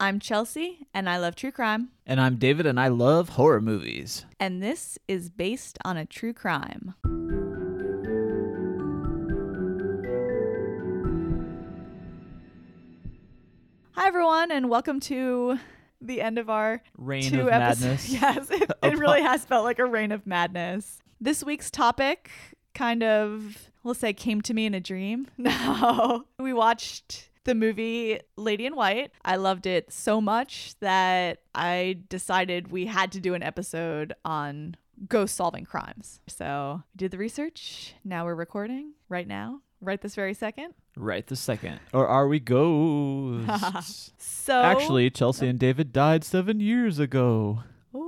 I'm Chelsea, and I love true crime. And I'm David, and I love horror movies. And this is based on a true crime. Hi, everyone, and welcome to the end of our Reign two of episodes. madness. Yes, it, it really has felt like a reign of madness. This week's topic kind of, we'll say, came to me in a dream. No, we watched the movie Lady in White. I loved it so much that I decided we had to do an episode on ghost solving crimes. So we did the research. Now we're recording right now, right this very second. Right this second. Or are we ghosts? So Actually, Chelsea and David died seven years ago. Ooh.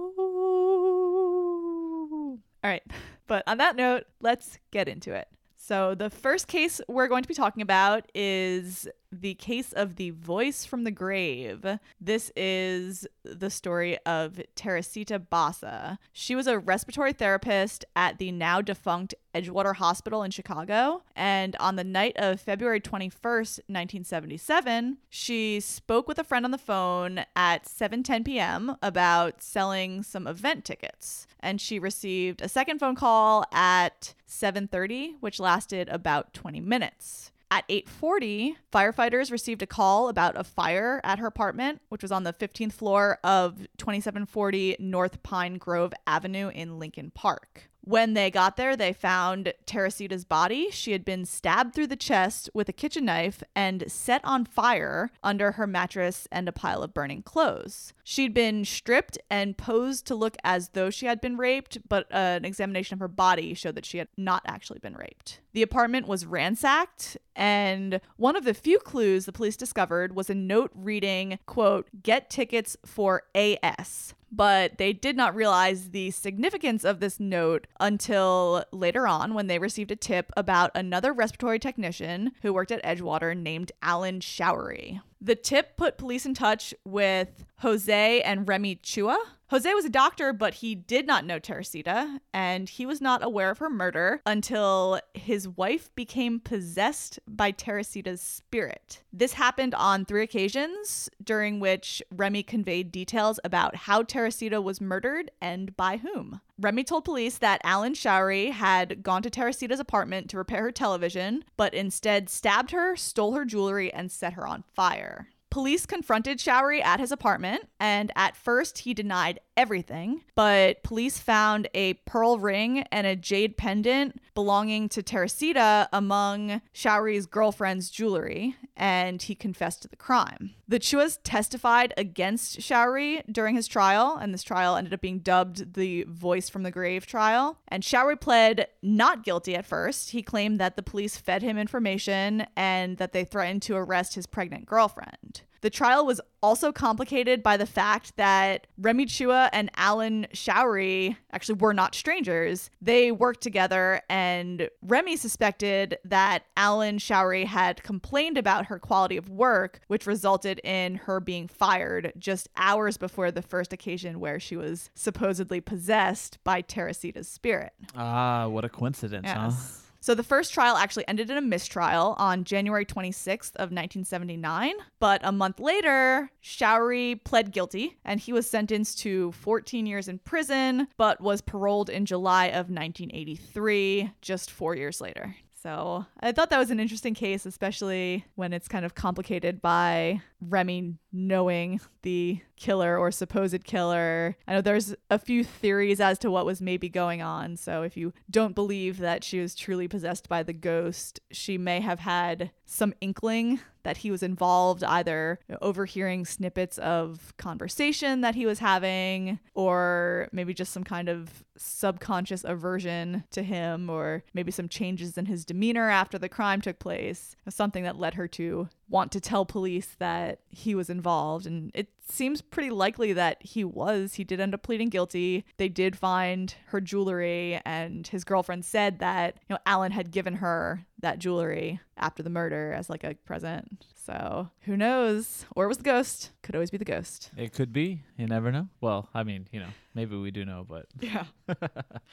All right. But on that note, let's get into it. So, the first case we're going to be talking about is the case of the voice from the grave. This is the story of Teresita Bassa. She was a respiratory therapist at the now defunct Edgewater Hospital in Chicago. And on the night of February 21st, 1977, she spoke with a friend on the phone at 7:10 p.m. about selling some event tickets. And she received a second phone call at 7:30, which lasted about 20 minutes. At 8:40, firefighters received a call about a fire at her apartment, which was on the 15th floor of 2740 North Pine Grove Avenue in Lincoln Park. When they got there, they found Teresita's body. She had been stabbed through the chest with a kitchen knife and set on fire under her mattress and a pile of burning clothes. She'd been stripped and posed to look as though she had been raped, but uh, an examination of her body showed that she had not actually been raped. The apartment was ransacked, and one of the few clues the police discovered was a note reading, quote, get tickets for AS but they did not realize the significance of this note until later on when they received a tip about another respiratory technician who worked at Edgewater named Alan Showery. The tip put police in touch with Jose and Remy Chua. Jose was a doctor, but he did not know Teresita, and he was not aware of her murder until his wife became possessed by Teresita's spirit. This happened on three occasions, during which Remy conveyed details about how Teresita was murdered and by whom. Remy told police that Alan Showery had gone to Teresita's apartment to repair her television, but instead stabbed her, stole her jewelry, and set her on fire. Police confronted Showery at his apartment, and at first he denied everything, but police found a pearl ring and a jade pendant belonging to Teresita among Showery's girlfriend's jewelry, and he confessed to the crime. The Chuas testified against Showery during his trial, and this trial ended up being dubbed the Voice from the Grave trial. And Showery pled not guilty at first. He claimed that the police fed him information and that they threatened to arrest his pregnant girlfriend. The trial was also complicated by the fact that Remy Chua and Alan Showery actually were not strangers. They worked together, and Remy suspected that Alan Showery had complained about her quality of work, which resulted in her being fired just hours before the first occasion where she was supposedly possessed by Teresita's spirit. Ah, what a coincidence, huh? So the first trial actually ended in a mistrial on January 26th of 1979, but a month later, Showery pled guilty and he was sentenced to 14 years in prison, but was paroled in July of 1983, just 4 years later. So I thought that was an interesting case, especially when it's kind of complicated by Remy knowing the killer or supposed killer. I know there's a few theories as to what was maybe going on. So if you don't believe that she was truly possessed by the ghost, she may have had some inkling that he was involved, either overhearing snippets of conversation that he was having, or maybe just some kind of subconscious aversion to him, or maybe some changes in his demeanor after the crime took place, something that led her to want to tell police that he was involved. And it seems pretty likely that he was. He did end up pleading guilty. They did find her jewelry, and his girlfriend said that, you know, Alan had given her that jewelry after the murder as like a present. So who knows? Or it was the ghost. Could always be the ghost. It could be. You never know. Well, I mean, you know, maybe we do know, but Yeah.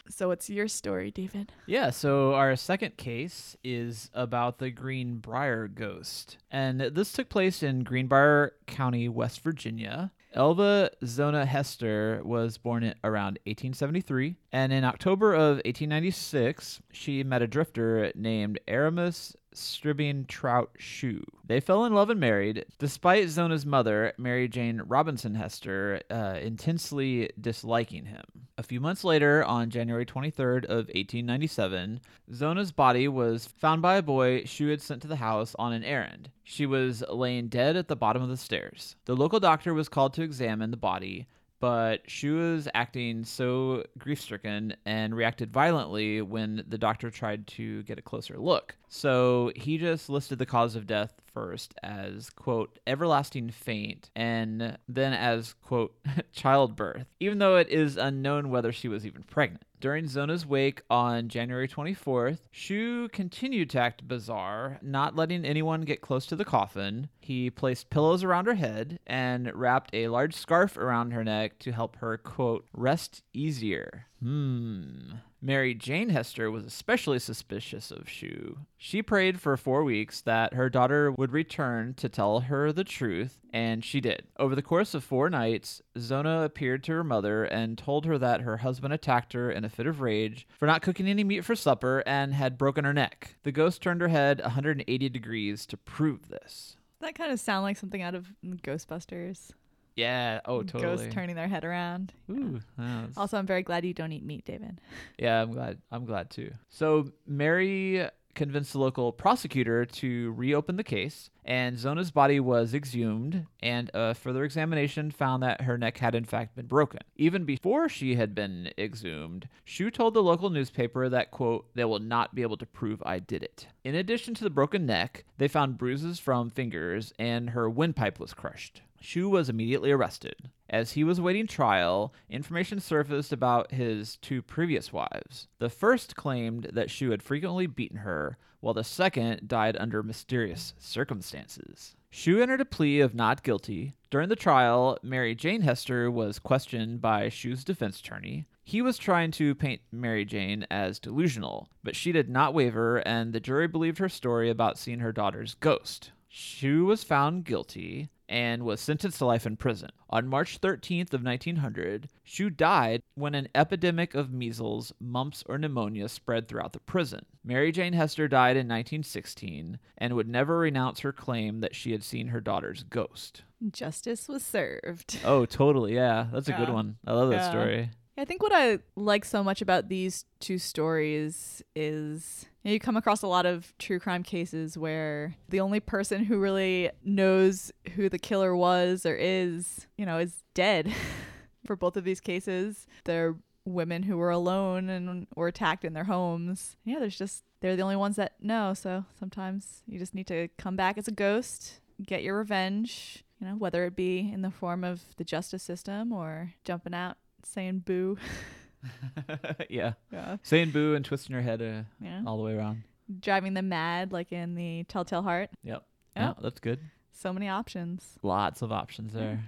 so what's your story, David? Yeah, so our second case is about the Greenbrier ghost. And this took place in Greenbrier County, West Virginia. Elva Zona Hester was born around 1873, and in October of 1896, she met a drifter named Aramis Stribbling Trout Shue. They fell in love and married, despite Zona's mother, Mary Jane Robinson Hester, uh, intensely disliking him. A few months later, on January 23rd of 1897, Zona's body was found by a boy Shue had sent to the house on an errand. She was laying dead at the bottom of the stairs. The local doctor was called to examine the body, but she was acting so grief stricken and reacted violently when the doctor tried to get a closer look. So he just listed the cause of death first as, quote, everlasting faint, and then as, quote, childbirth, even though it is unknown whether she was even pregnant. During Zona's wake on January 24th, Shue continued to act bizarre, not letting anyone get close to the coffin. He placed pillows around her head and wrapped a large scarf around her neck to help her, quote, rest easier. Hmm. Mary Jane Hester was especially suspicious of Shue. She prayed for four weeks that her daughter would return to tell her the truth, and she did. Over the course of four nights, Zona appeared to her mother and told her that her husband attacked her in a fit of rage for not cooking any meat for supper and had broken her neck. The ghost turned her head 180 degrees to prove this. That kind of sound like something out of Ghostbusters. Yeah, oh, totally. Ghosts turning their head around. Ooh, yeah, that's- Also, I'm very glad you don't eat meat, David. Yeah, I'm glad. I'm glad too. So Mary convinced the local prosecutor to reopen the case, and Zona's body was exhumed, and a further examination found that her neck had in fact been broken. Even before she had been exhumed, Shue told the local newspaper that, quote, they will not be able to prove I did it. In addition to the broken neck, they found bruises from fingers, and her windpipe was crushed. Shue was immediately arrested. As he was awaiting trial, information surfaced about his two previous wives. The first claimed that Shue had frequently beaten her, while the second died under mysterious circumstances. Shue entered a plea of not guilty. During the trial, Mary Jane Hester was questioned by Shue's defense attorney. He was trying to paint Mary Jane as delusional, but she did not waver, and the jury believed her story about seeing her daughter's ghost. Shue was found guilty and was sentenced to life in prison. On March 13th of 1900, Shue died when an epidemic of measles, mumps, or pneumonia spread throughout the prison. Mary Jane Hester died in 1916 and would never renounce her claim that she had seen her daughter's ghost. Justice was served. Oh, totally. Yeah, that's a good one. I love that Yeah. story. I think what I like so much about these two stories is you, you come across a lot of true crime cases where the only person who really knows who the killer was or is, you know, is dead. For both of these cases, they're women who were alone and were attacked in their homes. Yeah, there's just they're the only ones that know. So sometimes you just need to come back as a ghost, get your revenge. You know, whether it be in the form of the justice system or jumping out saying boo. yeah. Yeah. Saying boo and twisting your head uh, Yeah. all the way around. Driving them mad, like in the Telltale Heart. Yep. Yeah. Yeah, that's good. So many options. Lots of options there.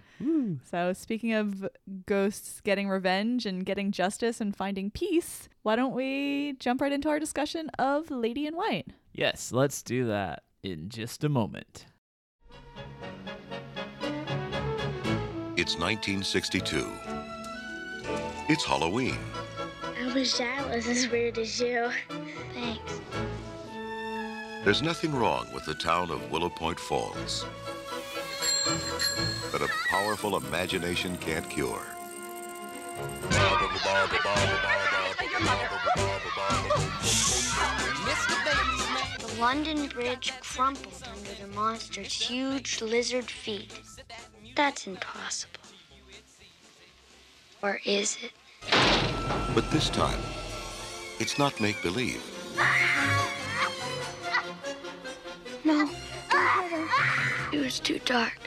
So, speaking of ghosts getting revenge and getting justice and finding peace, why don't we jump right into our discussion of Lady in White? Yes, let's do that in just a moment. It's 1962. It's Halloween. I wish I was as weird as you. Thanks. There's nothing wrong with the town of Willow Point Falls that a powerful imagination can't cure. The London Bridge crumpled under the monster's huge lizard feet. That's impossible. Or is it? But this time, it's not make believe. No, don't. It was too dark.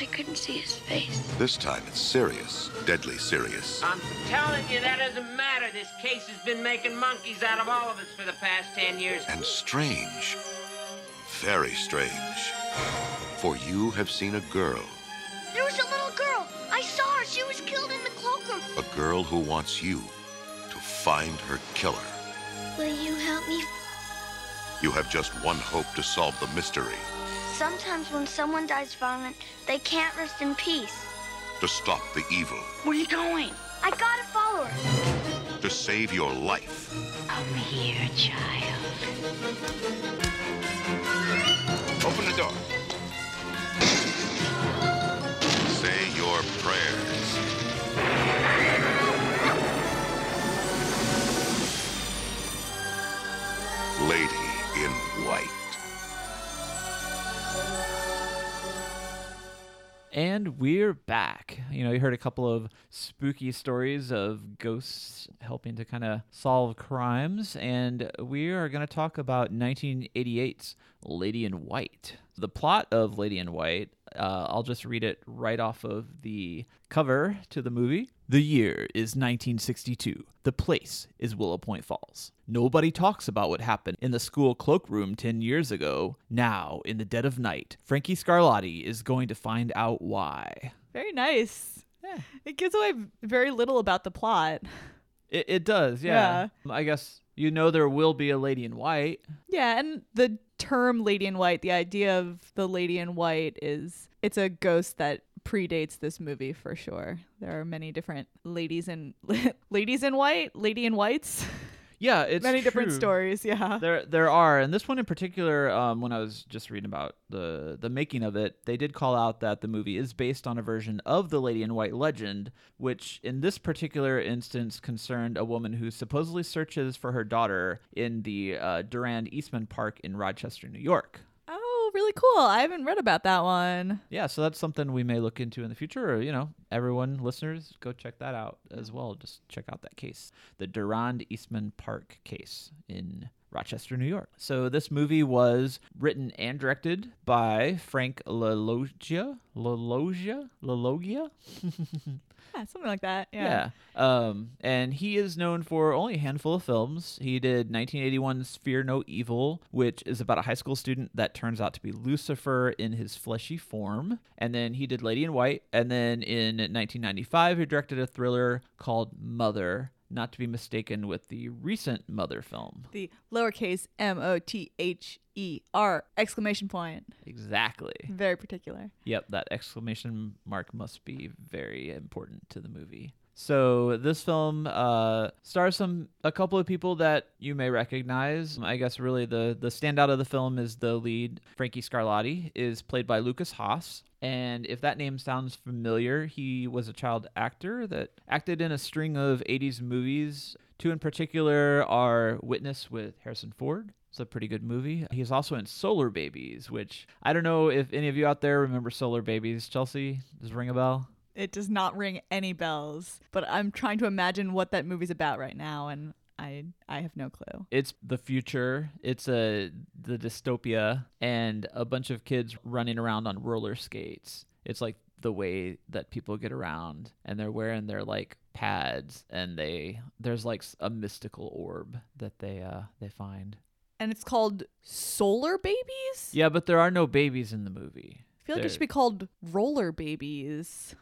I couldn't see his face. This time it's serious, deadly serious. I'm telling you, that doesn't matter. This case has been making monkeys out of all of us for the past ten years. And strange. Very strange. For you have seen a girl. Girl who wants you to find her killer. Will you help me? You have just one hope to solve the mystery. Sometimes when someone dies violent, they can't rest in peace. To stop the evil. Where are you going? I gotta follow her. To save your life. Come here, child. Open the door. Lady in White. And we're back. You know, you heard a couple of spooky stories of ghosts helping to kind of solve crimes, and we are going to talk about 1988's Lady in White. The plot of Lady in White, uh, I'll just read it right off of the cover to the movie. The year is 1962. The place is Willow Point Falls. Nobody talks about what happened in the school cloakroom 10 years ago. Now, in the dead of night, Frankie Scarlatti is going to find out why. Very nice. It gives away very little about the plot. It, it does, yeah. I guess you know there will be a lady in white. Yeah, and the term lady in white, the idea of the lady in white is it's a ghost that predates this movie for sure. There are many different ladies in ladies in white, lady in whites. Yeah, it's many different stories, yeah. There, there are, and this one in particular. Um, when I was just reading about the the making of it, they did call out that the movie is based on a version of the Lady in White legend, which in this particular instance concerned a woman who supposedly searches for her daughter in the uh, Durand Eastman Park in Rochester, New York. Really cool. I haven't read about that one. Yeah, so that's something we may look into in the future. Or, you know, everyone, listeners, go check that out as well. Just check out that case, the Durand Eastman Park case in Rochester, New York. So this movie was written and directed by Frank LaLoggia. LaLoggia? LaLoggia? Yeah, something like that. Yeah. Yeah. Um, and he is known for only a handful of films. He did 1981's Fear No Evil, which is about a high school student that turns out to be Lucifer in his fleshy form. And then he did Lady in White. And then in 1995, he directed a thriller called Mother, not to be mistaken with the recent Mother film. The lowercase M O T H E R exclamation point. Exactly. Very particular. Yep, that exclamation mark must be very important to the movie. So this film uh, stars some a couple of people that you may recognize. I guess really the the standout of the film is the lead Frankie Scarlatti is played by Lukas Haas. And if that name sounds familiar, he was a child actor that acted in a string of 80s movies. Two in particular are Witness with Harrison Ford. It's a pretty good movie. He's also in Solar Babies, which I don't know if any of you out there remember Solar Babies. Chelsea, does ring a bell? It does not ring any bells, but I'm trying to imagine what that movie's about right now, and I I have no clue. It's the future. It's a the dystopia and a bunch of kids running around on roller skates. It's like the way that people get around and they're wearing their like pads and they there's like a mystical orb that they uh they find. And it's called Solar Babies? Yeah, but there are no babies in the movie. I feel like it should be called Roller Babies.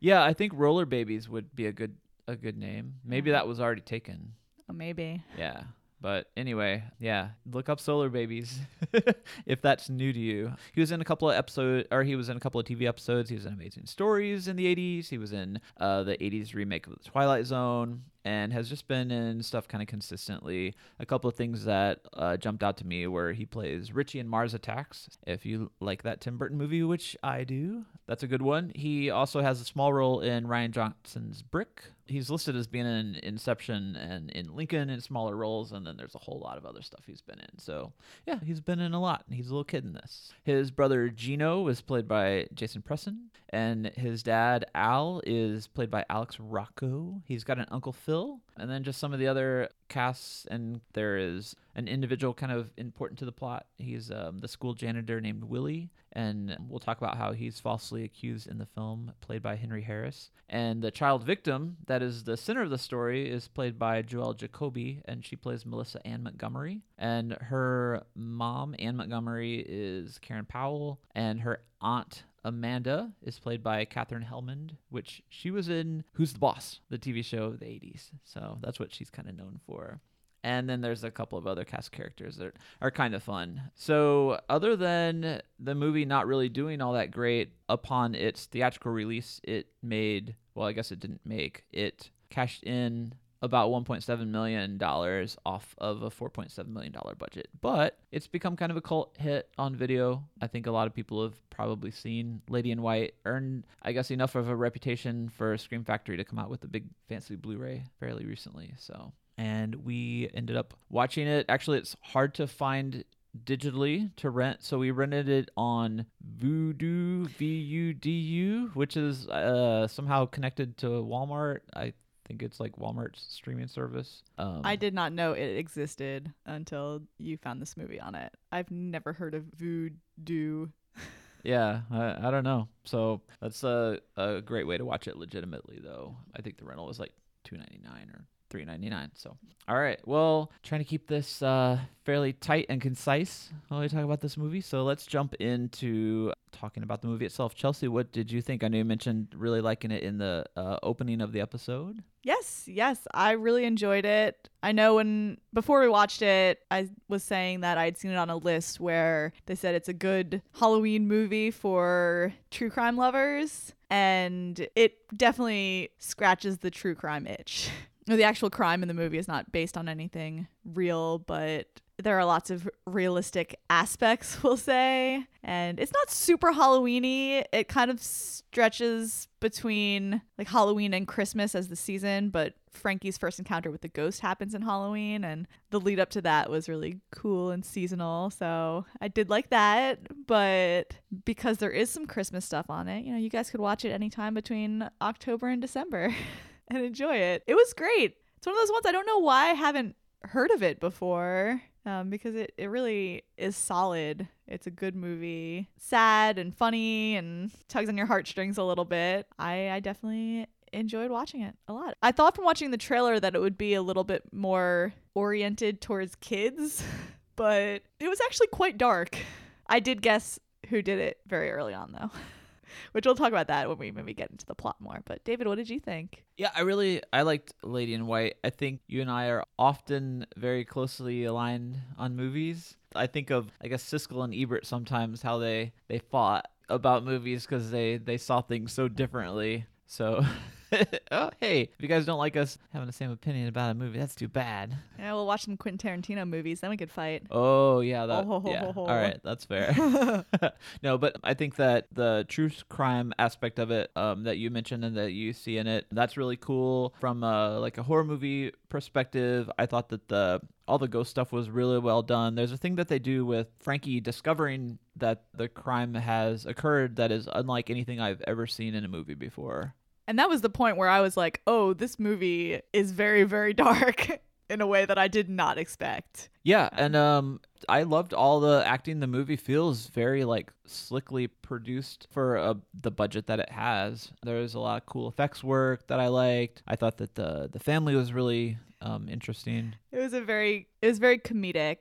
Yeah, I think roller babies would be a good a good name. Maybe that was already taken. Oh, maybe. Yeah. But anyway, yeah, look up Solar Babies if that's new to you. He was in a couple of episodes, or he was in a couple of TV episodes. He was in Amazing Stories in the 80s. He was in uh, the 80s remake of The Twilight Zone and has just been in stuff kind of consistently. A couple of things that uh, jumped out to me where he plays Richie in Mars Attacks. If you like that Tim Burton movie, which I do, that's a good one. He also has a small role in Rian Johnson's Brick. He's listed as being in Inception and in Lincoln in smaller roles, and then there's a whole lot of other stuff he's been in. So, yeah, he's been in a lot, and he's a little kid in this. His brother Gino is played by Jason Presson, and his dad Al is played by Alex Rocco. He's got an uncle Phil And then just some of the other casts. And there is an individual kind of important to the plot. He's um, the school janitor named Willie, and we'll talk about how he's falsely accused in the film, played by Henry Harris. And the child victim, that is the center of the story, is played by Joelle Jacobi, and she plays Melissa Ann Montgomery. And her mom, Ann Montgomery, is Karen Powell, and her aunt Amanda is played by Katherine Helmond, which she was in Who's the Boss, the TV show of the 80s. So that's what she's kind of known for. And then there's a couple of other cast characters that are kind of fun. So, other than the movie not really doing all that great upon its theatrical release, it made, well, I guess it didn't make, it cashed in about 1.7 million dollars off of a 4.7 million dollar budget but it's become kind of a cult hit on video i think a lot of people have probably seen lady in white earned i guess enough of a reputation for scream factory to come out with a big fancy blu-ray fairly recently so and we ended up watching it actually it's hard to find digitally to rent. So we rented it on Vudu, V U D U, which is uh, somehow connected to Walmart. I think it's like Walmart's streaming service. Um, I did not know it existed until you found this movie on it. I've never heard of Vudu. Yeah, I, I don't know. So that's a, a great way to watch it legitimately, though. I think the rental was like two ninety nine or three ninety nine. So, all right. Well, trying to keep this uh, fairly tight and concise while we talk about this movie. So let's jump into talking about the movie itself. Chelsea, what did you think? I know you mentioned really liking it in the uh, opening of the episode. Yes, yes, I really enjoyed it. I know when before we watched it, I was saying that I'd seen it on a list where they said it's a good Halloween movie for true crime lovers, and it definitely scratches the true crime itch. The actual crime in the movie is not based on anything real, but there are lots of realistic aspects, we'll say. And it's not super Halloweeny. It kind of stretches between like Halloween and Christmas as the season, but Frankie's first encounter with the ghost happens in Halloween, and the lead up to that was really cool and seasonal. So I did like that, but because there is some Christmas stuff on it, you know, you guys could watch it anytime between October and December and enjoy it. It was great. It's one of those ones I don't know why I haven't heard of it before um, because it, it really is solid. It's a good movie, sad and funny and tugs on your heartstrings a little bit. I, I definitely enjoyed watching it a lot. I thought from watching the trailer that it would be a little bit more oriented towards kids, but it was actually quite dark. I did guess who did it very early on though. Which we'll talk about that when we maybe get into the plot more. But David, what did you think? Yeah, I really I liked Lady in White. I think you and I are often very closely aligned on movies. I think of I guess Siskel and Ebert sometimes how they they fought about movies because they they saw things so differently. So oh, hey, if you guys don't like us having the same opinion about a movie, that's too bad. Yeah, we'll watch some Quentin Tarantino movies, then we could fight. Oh yeah, that Oh, ho, ho, ho, ho. All right, that's fair. no, but I think that the true crime aspect of it um, that you mentioned and that you see in it, that's really cool from a, like a horror movie perspective. I thought that the all the ghost stuff was really well done. There's a thing that they do with Frankie discovering that the crime has occurred that is unlike anything I've ever seen in a movie before. And that was the point where I was like, oh, this movie is very, very dark in a way that I did not expect. Yeah, and um I loved all the acting. The movie feels very like slickly produced for uh, the budget that it has. There's a lot of cool effects work that I liked. I thought that the the family was really um interesting. It was a very it was very comedic.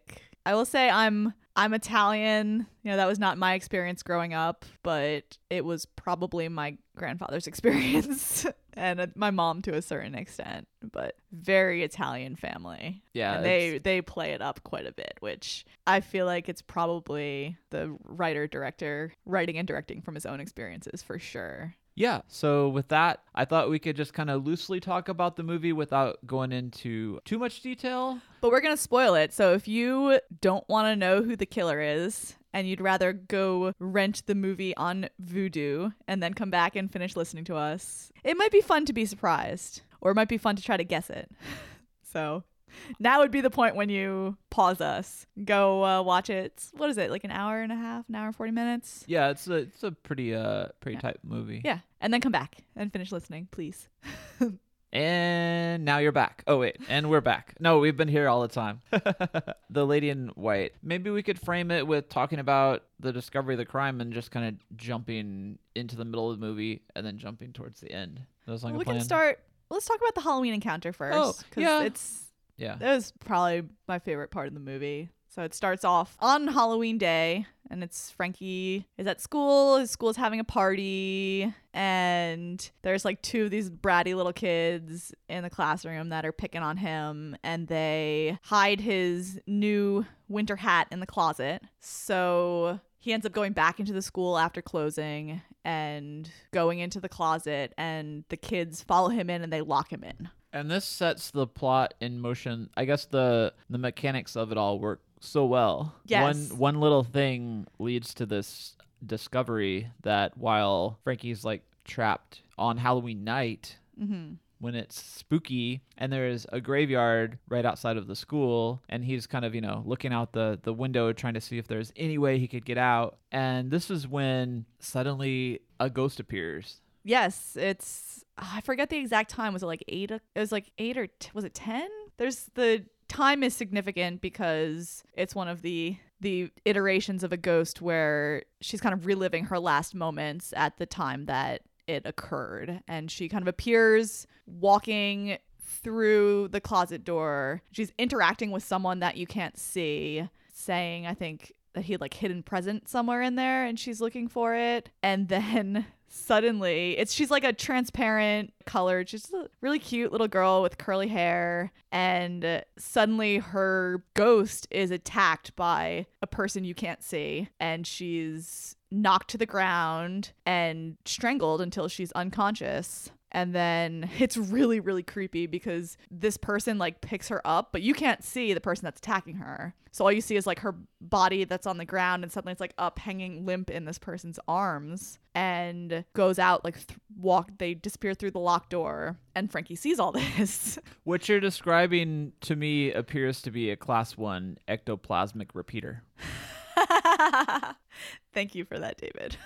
I will say I'm I'm Italian. You know, that was not my experience growing up, but it was probably my grandfather's experience and my mom to a certain extent, but very Italian family. Yeah, and they they play it up quite a bit, which I feel like it's probably the writer director writing and directing from his own experiences for sure. Yeah, so with that, I thought we could just kind of loosely talk about the movie without going into too much detail. But we're going to spoil it. So if you don't want to know who the killer is and you'd rather go rent the movie on Vudu and then come back and finish listening to us, it might be fun to be surprised or it might be fun to try to guess it. so now would be the point when you pause us, go uh, watch it. What is it? Like an hour and a half, an hour and 40 minutes? Yeah, it's a it's a pretty uh pretty tight movie. Yeah. And then come back and finish listening, please. And now you're back. Oh wait, and we're back. No, we've been here all the time. the lady in white. Maybe we could frame it with talking about the discovery of the crime and just kind of jumping into the middle of the movie and then jumping towards the end. That was like we a plan. can start. Let's talk about the Halloween encounter first. Oh, 'cause yeah. It's Yeah. that was probably my favorite part of the movie. So it starts off on Halloween day, and it's Frankie is at school. His school's having a party, and there's like two of these bratty little kids in the classroom that are picking on him, and they hide his new winter hat in the closet. So he ends up going back into the school after closing and going into the closet, and the kids follow him in and they lock him in. And this sets the plot in motion. I guess the the mechanics of it all work so well. Yes. One one little thing leads to this discovery that while Frankie's like trapped on Halloween night, Mm-hmm. when it's spooky and there's a graveyard right outside of the school and he's kind of you know looking out the the window trying to see if there's any way he could get out and this is when suddenly a ghost appears Yes, it's I forget the exact time. Was it like eight? It was like eight or t- was it ten? There's the time is significant because it's one of the the iterations of a ghost where she's kind of reliving her last moments at the time that it occurred, and she kind of appears walking through the closet door. She's interacting with someone that you can't see, saying, I think that he like hidden present somewhere in there and she's looking for it. And then suddenly it's she's like a transparent colored, just a really cute little girl with curly hair. And suddenly her ghost is attacked by a person you can't see. And she's knocked to the ground and strangled until she's unconscious. And then it's really, really creepy because this person like picks her up, but you can't see the person that's attacking her. So all you see is like her body that's on the ground, and suddenly it's like up hanging limp in this person's arms and goes out like th- walk. They disappear through the locked door, and Frankie sees all this. what you're describing to me appears to be a class 1 ectoplasmic repeater Thank you for that, David.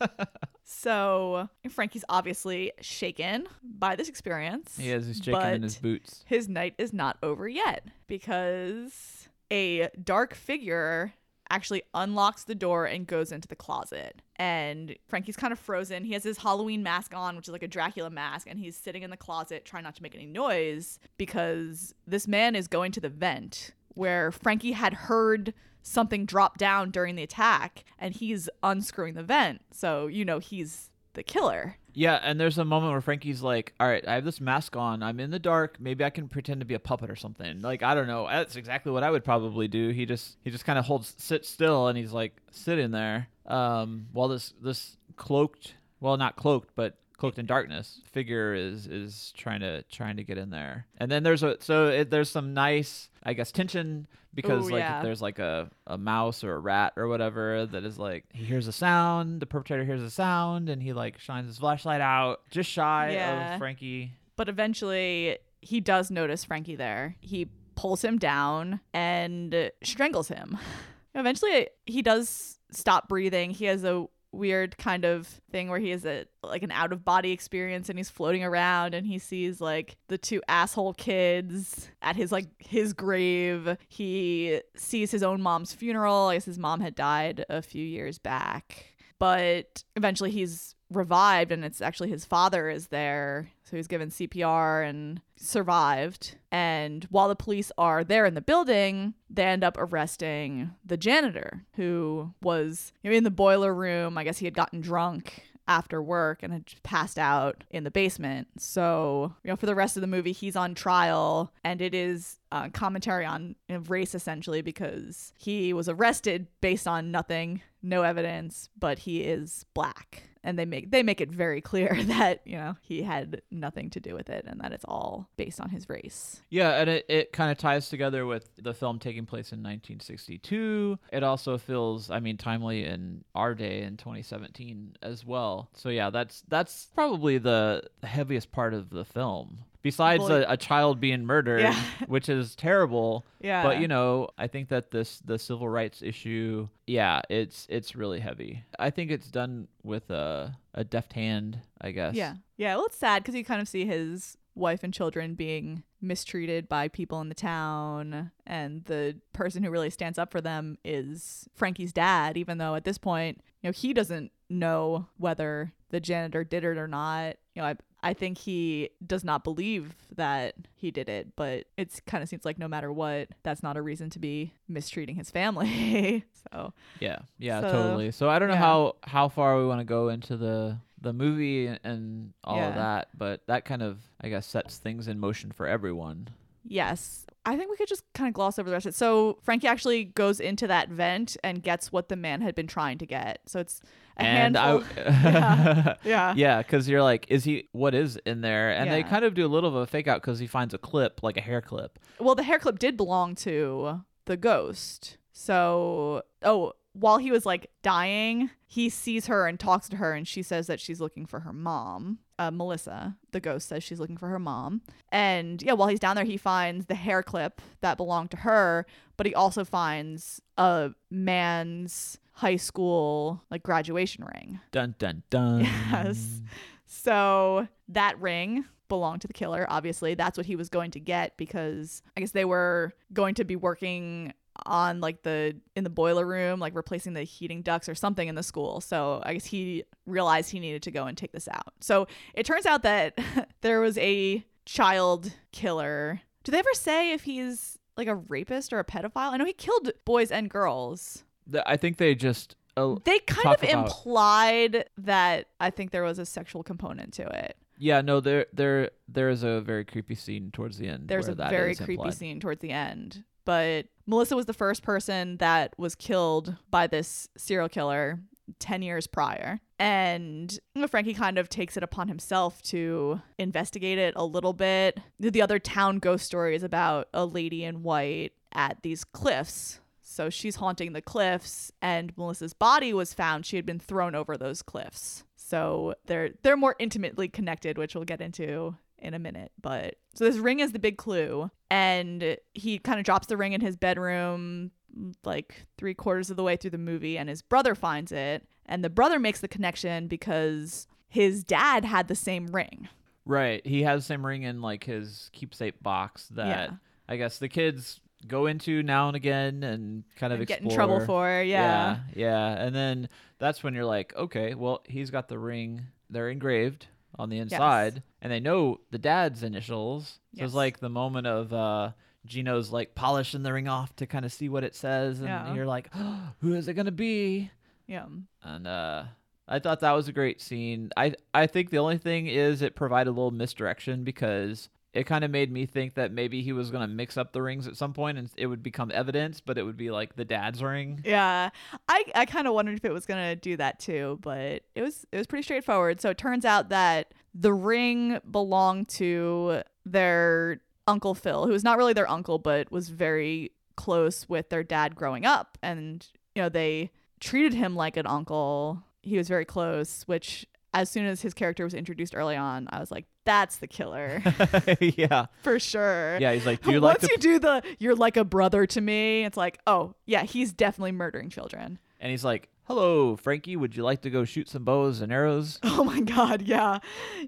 so Frankie's obviously shaken by this experience. he has his chicken in his boots his night is not over yet because a dark figure actually unlocks the door and goes into the closet. And Frankie's kind of frozen. He has his Halloween mask on, which is like a Dracula mask, and he's sitting in the closet trying not to make any noise because this man is going to the vent where Frankie had heard something dropped down during the attack and he's unscrewing the vent. So, you know, he's the killer. Yeah, and there's a moment where Frankie's like, "All right, I have this mask on. I'm in the dark. Maybe I can pretend to be a puppet or something." Like, I don't know. That's exactly what I would probably do. He just he just kind of holds sit still and he's like sitting there um while this this cloaked, well, not cloaked, but cloaked in darkness figure is is trying to trying to get in there. And then there's a so it, there's some nice, I guess, tension because Ooh, like yeah. if there's like a, a mouse or a rat or whatever that is like he hears a sound the perpetrator hears a sound and he like shines his flashlight out just shy Yeah. of frankie But eventually, he does notice Frankie there. He pulls him down and strangles him. Eventually, he does stop breathing. He has a weird kind of thing where he has a like an out of body experience and he's floating around and he sees like the two asshole kids at his like his grave. He sees his own mom's funeral. I guess his mom had died a few years back but eventually he's revived and it's actually his father is there so he's given cpr and survived and while the police are there in the building they end up arresting the janitor who was in the boiler room i guess he had gotten drunk after work and had passed out in the basement. So, you know, for the rest of the movie, he's on trial, and it is uh, commentary on race essentially because he was arrested based on nothing, no evidence, but he is black. And they make they make it very clear that you know he had nothing to do with it, and that it's all based on his race. yeah and it, it kind of ties together with the film taking place in 1962 it also feels i mean timely in our day in 2017 as well. So yeah that's that's probably the heaviest part of the film besides a, a child being murdered Yeah. which is terrible Yeah. but you know i think that this the civil rights issue yeah it's it's really heavy i think it's done with a a deft hand i guess Yeah. Yeah. Well, it's sad because you kind of see his wife and children being mistreated by people in the town and the person who really stands up for them is Frankie's dad even though at this point you know he doesn't know whether the janitor did it or not you know I I think he does not believe that he did it, but it kind of seems like no matter what, that's not a reason to be mistreating his family. so Yeah, yeah, So, totally. So I don't know yeah. how how far we want to go into the the movie and, and all of that, but that kind of I guess sets things in motion for everyone. Yes. I think we could just kind of gloss over the rest of it. So Frankie actually goes into that vent and gets what the man had been trying to get. So it's a and handful. I, yeah. Yeah. yeah, because you're like, is he? What is in there? And they kind of do a little of a fake out because he finds a clip, like a hair clip. Well, the hair clip did belong to the ghost. So, oh, while he was like dying, he sees her and talks to her, and she says that she's looking for her mom. Uh, Melissa, the ghost, says she's looking for her mom. And yeah, while he's down there, he finds the hair clip that belonged to her, but he also finds a man's high school like graduation ring. Dun dun dun. Yes. So that ring belonged to the killer. Obviously, that's what he was going to get because I guess they were going to be working on like the in the boiler room, like replacing the heating ducts or something in the school. So I guess he realized he needed to go and take this out. So it turns out that there was a child killer. Do they ever say if he's like a rapist or a pedophile? I know he killed boys and girls. The- I think they just. Uh, They kind of about- implied that I think there was a sexual component to it. Yeah, no, there, there, there is a very creepy scene towards the end. There's a very creepy implied. scene towards the end. But Melissa was the first person that was killed by this serial killer 10 years prior. And Frankie kind of takes it upon himself to investigate it a little bit. The other town ghost story is about a lady in white at these cliffs. So she's haunting the cliffs, and Melissa's body was found. She had been thrown over those cliffs. So they're they're more intimately connected, which we'll get into in a minute. But so this ring is the big clue, and he kind of drops the ring in his bedroom like three quarters of the way through the movie, and his brother finds it, and the brother makes the connection because his dad had the same ring. Right. He has the same ring in like his keepsake box that Yeah. I guess the kids go into now and again and kind of And get in trouble for, yeah. yeah. Yeah. And then that's when you're like, okay, well, he's got the ring. They're engraved on the inside, and they know the dad's initials. So Yes. it's like the moment of uh Gino's like polishing the ring off to kind of see what it says, and Yeah. you're like, who is it gonna be? Yeah. and uh I thought that was a great scene. I I think the only thing is it provided a little misdirection because it kind of made me think that maybe he was going to mix up the rings at some point and it would become evidence, but it would be like the dad's ring. Yeah. I, I kind of wondered if it was going to do that too, but it was it was pretty straightforward. So it turns out that the ring belonged to their uncle Phil, who was not really their uncle but was very close with their dad growing up and you know they treated him like an uncle. He was very close, which as soon as his character was introduced early on, I was like, that's the killer yeah. for sure. Yeah, he's like, "Do you like Once to you do the you're like a brother to me, it's like, oh yeah, he's definitely murdering children. And he's like, "Hello, Frankie, would you like to go shoot some bows and arrows?" Oh my god, yeah.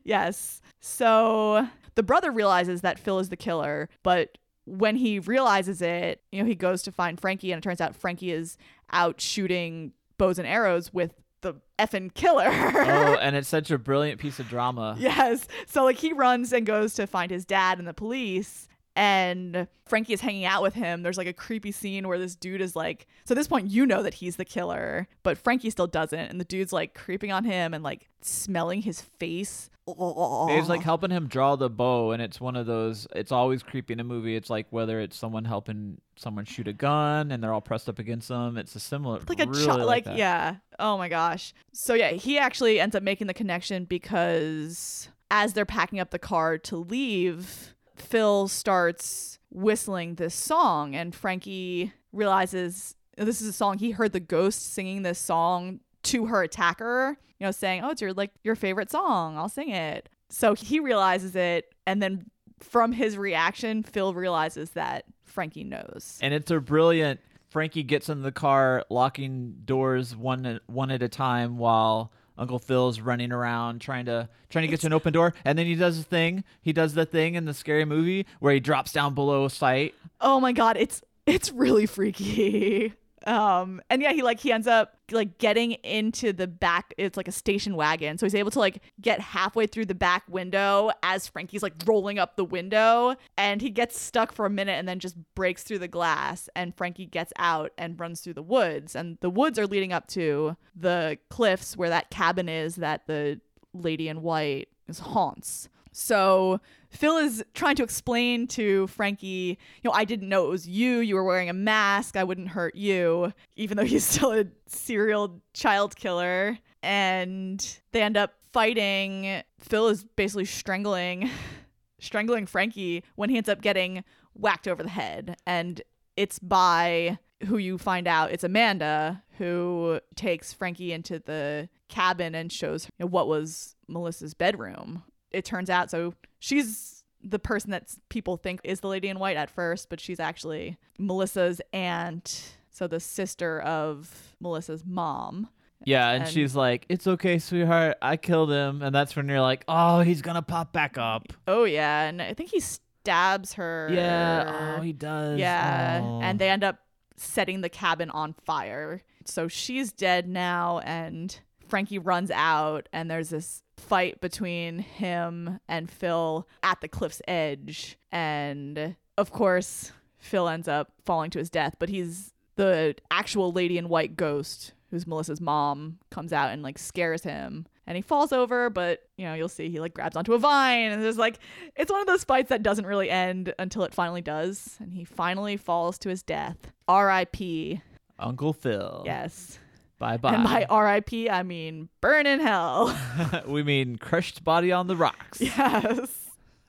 Yes. So the brother realizes that Phil is the killer, but when he realizes it, you know, he goes to find Frankie and it turns out Frankie is out shooting bows and arrows with the effing killer. oh, and it's such a brilliant piece of drama. Yes. So like he runs and goes to find his dad and the police and Frankie is hanging out with him. There's like a creepy scene where this dude is like so at this point you know that he's the killer, but Frankie still doesn't and the dude's like creeping on him and like smelling his face. He's like helping him draw the bow, and it's one of those. It's always creepy in a movie. It's like whether it's someone helping someone shoot a gun, and they're all pressed up against them. It's a similar, like a really like, like, yeah oh my gosh so yeah he actually ends up making the connection because as they're packing up the car to leave phil starts whistling this song and frankie realizes this is a song he heard the ghost singing this song to her attacker you know saying oh it's your like your favorite song i'll sing it so he realizes it and then from his reaction phil realizes that frankie knows and it's a brilliant. Frankie gets in the car, locking doors one one at a time, while Uncle Phil's running around trying to trying to get to an open door, and then he does the thing. He does the thing in the scary movie where he drops down below sight. Oh my god, it's it's really freaky. Um and yeah, he like he ends up like getting into the back it's like a station wagon. So he's able to like get halfway through the back window as Frankie's like rolling up the window and he gets stuck for a minute and then just breaks through the glass and Frankie gets out and runs through the woods and the woods are leading up to the cliffs where that cabin is that the lady in white is haunts. So Phil is trying to explain to Frankie, you know, I didn't know it was you. You were wearing a mask. I wouldn't hurt you, even though he's still a serial child killer. And they end up fighting. Phil is basically strangling strangling Frankie when he ends up getting whacked over the head. And it's by who you find out it's Amanda who takes Frankie into the cabin and shows what was Melissa's bedroom. It turns out so she's the person that people think is the lady in white at first, but she's actually Melissa's aunt, so the sister of Melissa's mom. Yeah, and, And- she's like, "It's okay, sweetheart. I killed him." And that's when you're like, "Oh, he's gonna pop back up." Oh yeah, and I think he stabs her. Yeah. Oh, he does. Yeah, Oh. and they end up setting the cabin on fire. So she's dead now, and Frankie runs out, and there's this fight between him and Phil at the cliff's edge. And of course, Phil ends up falling to his death, but he's the actual lady in white ghost, who's Melissa's mom, comes out and like scares him. And he falls over, but you know, you'll see he like grabs onto a vine and there's like it's one of those fights that doesn't really end until it finally does. And he finally falls to his death. R.I.P. Uncle Phil. Yes. Bye bye. And by R.I.P. I mean burn in hell. we mean crushed body on the rocks. yes.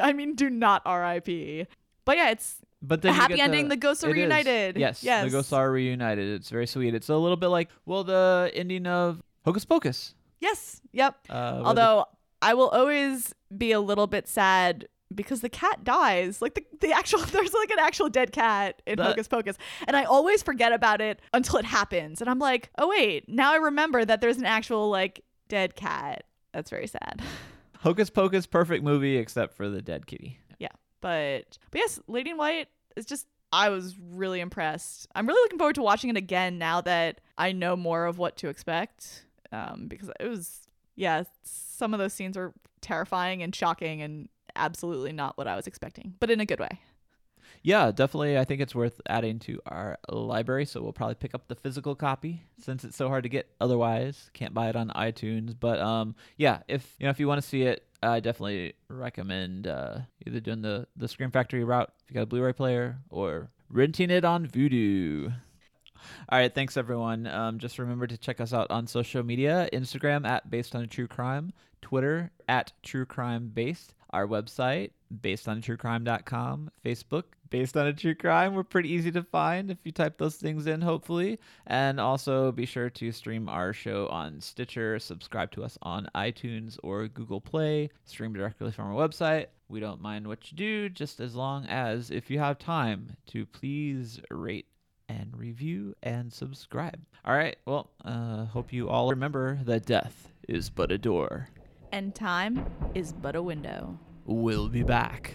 I mean, do not R.I.P. But yeah, it's But A then you happy ending, the ghosts are is. reunited. Yes, Yes. the ghosts are reunited. It's very sweet. It's a little bit like well, the ending of Hocus Pocus. yes, yep. Uh, where the- Although I will always be a little bit sad because the cat dies. Like the, the actual there's like an actual dead cat in That- Hocus Pocus. And I always forget about it until it happens. And I'm like, oh wait, now I remember that there's an actual like dead cat. That's very sad. Hocus Pocus, perfect movie except for the dead kitty. yeah. But but yes, Lady in White is just I was really impressed. I'm really looking forward to watching it again now that I know more of what to expect. Um, because it was yeah, some of those scenes were terrifying and shocking and absolutely not what I was expecting, but in a good way. Yeah, definitely. I think it's worth adding to our library. So we'll probably pick up the physical copy since it's so hard to get otherwise. Can't buy it on iTunes. But um, yeah, if you know if you want to see it, I definitely recommend uh, either doing the the Scream Factory route if you got a Blu-ray player or renting it on Vudu. All right, thanks everyone. Um, just remember to check us out on social media: Instagram at Based on True Crime, Twitter at True Crime Based, our website based on truecrime.com, Facebook based on a true crime. We're pretty easy to find if you type those things in, hopefully. And also be sure to stream our show on Stitcher, subscribe to us on iTunes or Google Play, stream directly from our website. We don't mind what you do, just as long as if you have time to please rate and review and subscribe. All right. Well, uh, hope you all remember that death is but a door. And time is but a window. We'll be back.